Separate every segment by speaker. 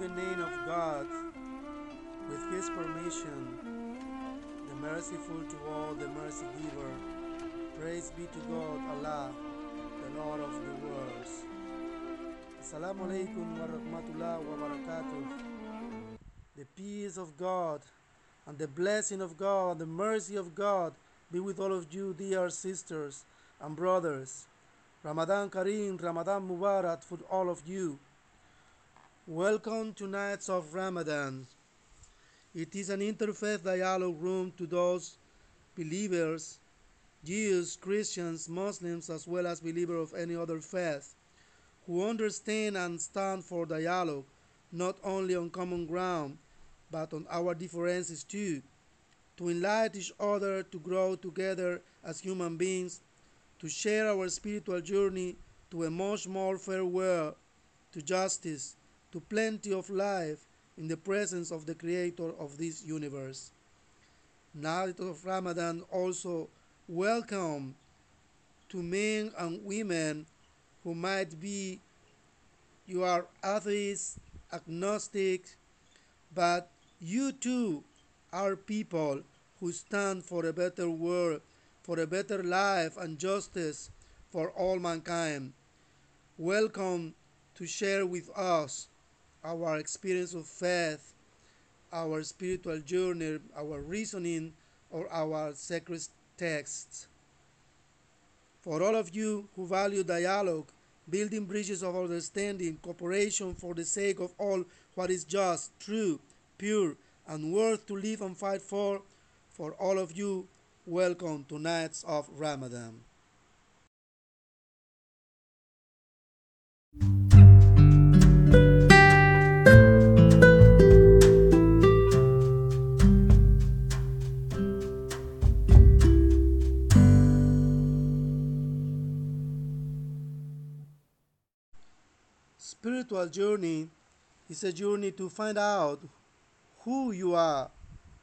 Speaker 1: the name of God, with His permission, the merciful to all, the mercy giver. Praise be to God, Allah, the Lord of the worlds. Assalamu alaikum wa rahmatullah wa barakatuh. The peace of God and the blessing of God, the mercy of God be with all of you, dear sisters and brothers. Ramadan Kareem, Ramadan Mubarak for all of you. Welcome to Nights of Ramadan. It is an interfaith dialogue room to those believers, Jews, Christians, Muslims, as well as believers of any other faith, who understand and stand for dialogue, not only on common ground, but on our differences too, to enlighten each other, to grow together as human beings, to share our spiritual journey to a much more fair world, to justice, to plenty of life in the presence of the creator of this universe. Night of Ramadan also welcome to men and women who might be you are atheists, agnostic, but you too are people who stand for a better world, for a better life and justice for all mankind. Welcome to share with us our experience of faith, our spiritual journey, our reasoning, or our sacred texts. For all of you who value dialogue, building bridges of understanding, cooperation for the sake of all what is just, true, pure, and worth to live and fight for, for all of you, welcome to Nights of Ramadan. Spiritual journey is a journey to find out who you are,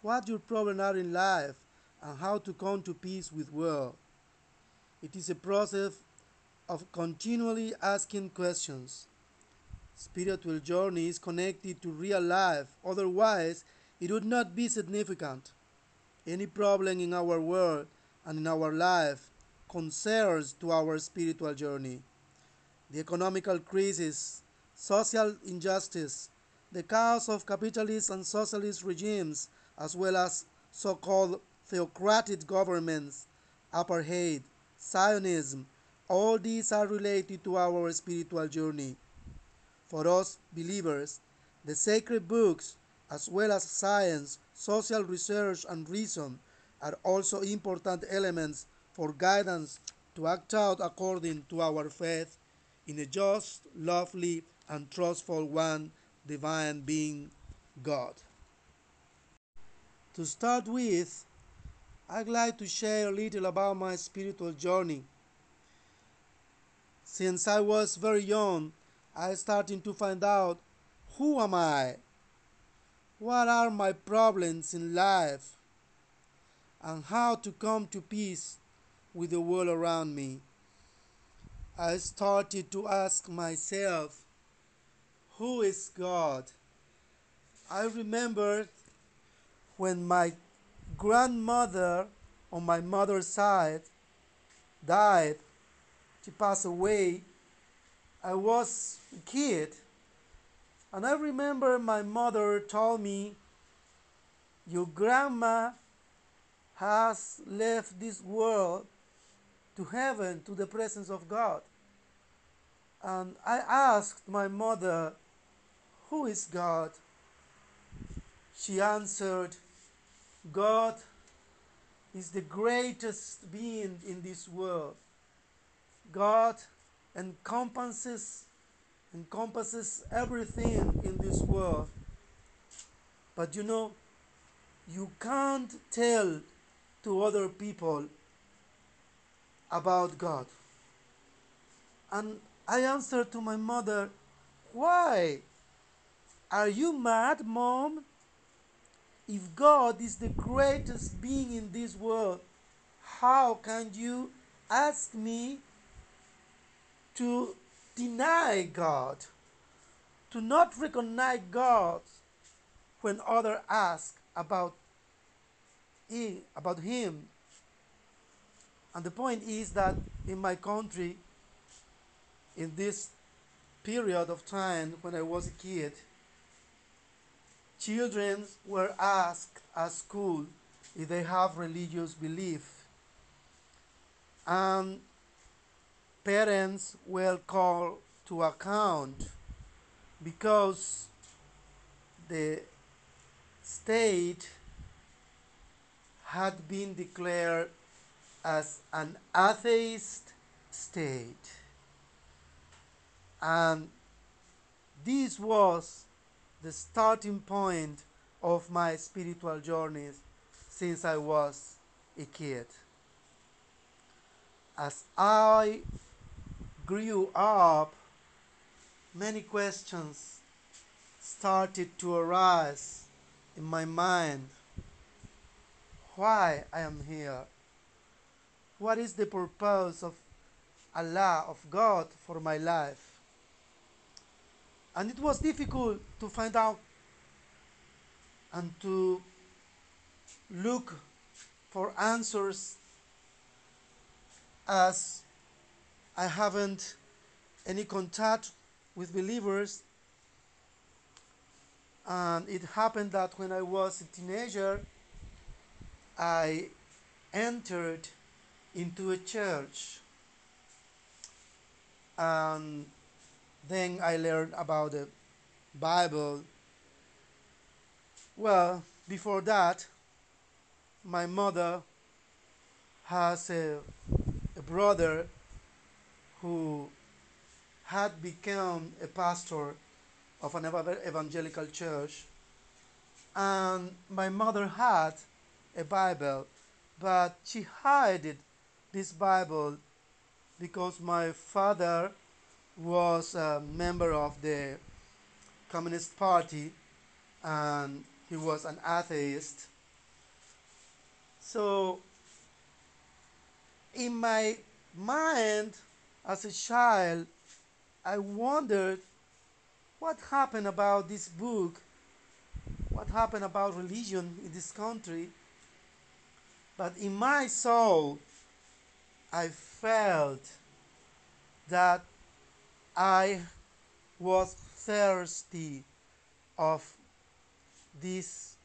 Speaker 1: what your problems are in life, and how to come to peace with world. It is a process of continually asking questions. Spiritual journey is connected to real life, otherwise it would not be significant. Any problem in our world and in our life concerns to our spiritual journey. The economical crisis, social injustice, the chaos of capitalist and socialist regimes, as well as so called theocratic governments, apartheid, Zionism, all these are related to our spiritual journey. For us believers, the sacred books, as well as science, social research, and reason, are also important elements for guidance to act out according to our faith in a just, lovely, and trustful one, divine being, God. To start with, I'd like to share a little about my spiritual journey. Since I was very young, I started to find out who am I? What are my problems in life? And how to come to peace with the world around me. I started to ask myself, who is God? I remember when my grandmother on my mother's side died, she passed away. I was a kid, and I remember my mother told me, Your grandma has left this world to heaven, to the presence of God. And I asked my mother, Who is God? She answered, God is the greatest being in this world. God encompasses encompasses everything in this world. But you know, you can't tell to other people about God. And I answered to my mother, Why? Are you mad, mom? If God is the greatest being in this world, how can you ask me to deny God? to not recognize God when others ask about he, about him. And the point is that in my country, in this period of time when I was a kid, children were asked at school if they have religious belief. And parents were called to account because the state had been declared as an atheist state. And this was the starting point of my spiritual journeys since I was a kid. As I grew up, many questions started to arise in my mind. Why I am here? What is the purpose of Allah, of God for my life? And it was difficult to find out and to look for answers as I haven't any contact with believers. And it happened that when I was a teenager, I entered into a church. And then I learned about the Bible. Well, before that, my mother has a, a brother who had become a pastor of an evangelical church. And my mother had a Bible, but she hid this Bible because my father was a member of the Communist Party and he was an atheist. So, in my mind as a child, I wondered what happened about this book, what happened about religion in this country. But in my soul, I felt that I was thirsty of this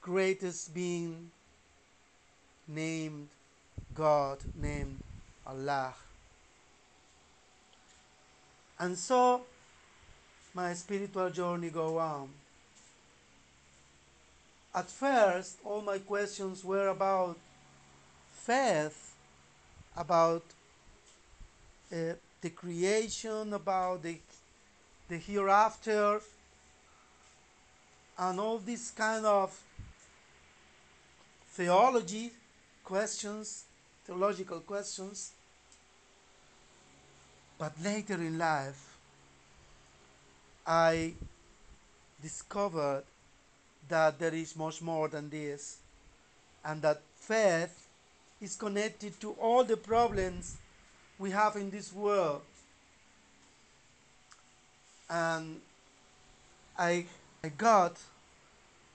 Speaker 1: greatest being named God, named Allah. And so my spiritual journey go on. At first, all my questions were about faith, about uh, the creation, about the, the hereafter, and all these kind of theology questions, theological questions. But later in life, I discovered that there is much more than this, and that faith is connected to all the problems we have in this world. And I, I got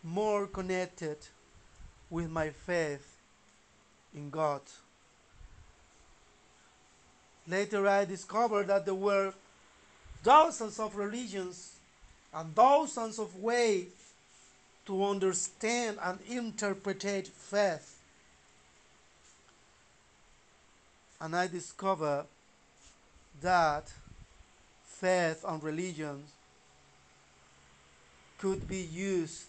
Speaker 1: more connected with my faith in God. Later, I discovered that there were thousands of religions and thousands of ways to understand and interpret faith. And I discover that faith and religion could be used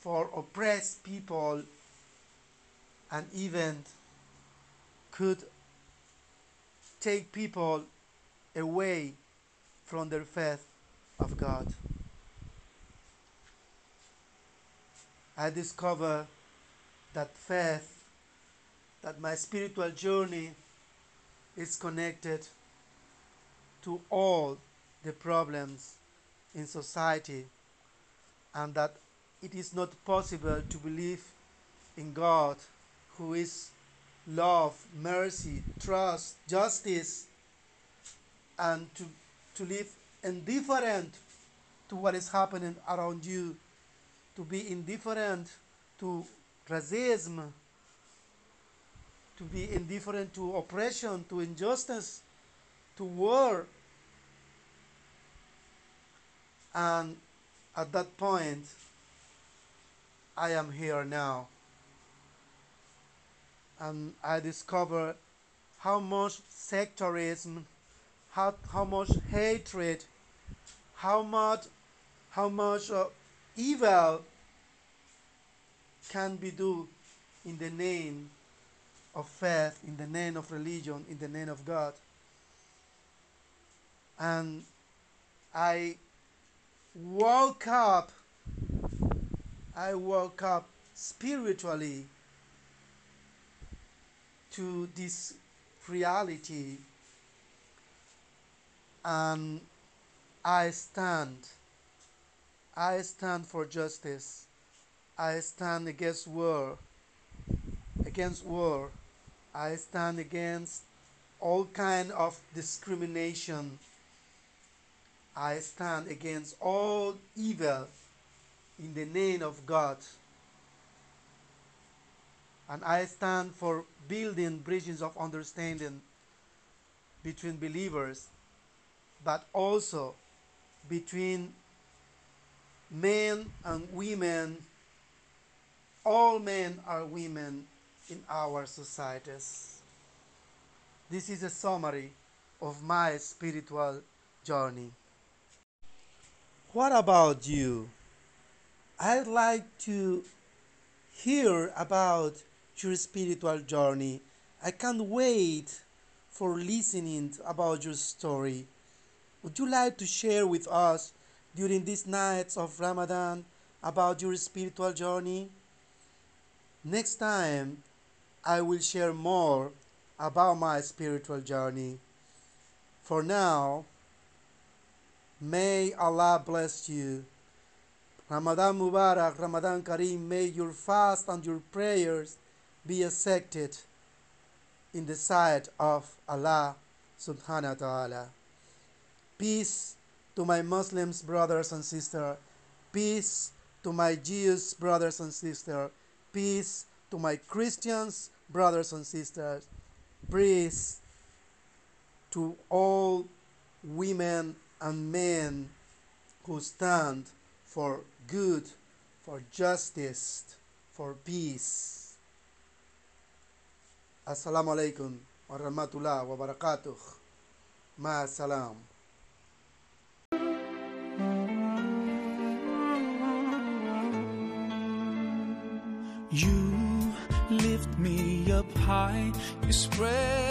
Speaker 1: for oppressed people and even could take people away from their faith of God. I discover that faith, that my spiritual journey is connected to all the problems in society and that it is not possible to believe in God who is love, mercy, trust, justice, and to, to live indifferent to what is happening around you, to be indifferent to racism, to be indifferent to oppression, to injustice, to war. And at that point, I am here now. And I discovered how much sectarism, how, how much hatred, how much, how much uh, evil can be done in the name of faith, in the name of religion, in the name of God. And I woke up, I woke up spiritually to this reality and I stand. I stand for justice. I stand against war. Against war. I stand against all kind of discrimination. I stand against all evil in the name of God. And I stand for building bridges of understanding between believers, but also between men and women. All men are women in our societies. This is a summary of my spiritual journey. What about you? I'd like to hear about your spiritual journey. I can't wait for listening about your story. Would you like to share with us during these nights of Ramadan about your spiritual journey? Next time, I will share more about my spiritual journey. For now, may Allah bless you. Ramadan Mubarak, Ramadan Kareem, may your fast and your prayers be accepted in the sight of Allah subhanahu wa ta'ala. Peace to my Muslims brothers and sisters. Peace to my Jews brothers and sisters. Peace to my Christians brothers and sisters. Peace to all women and men who stand for good, for justice, for peace. Assalamu alaikum wa rahmatullah wa barakatuh. Ma salam.
Speaker 2: You spread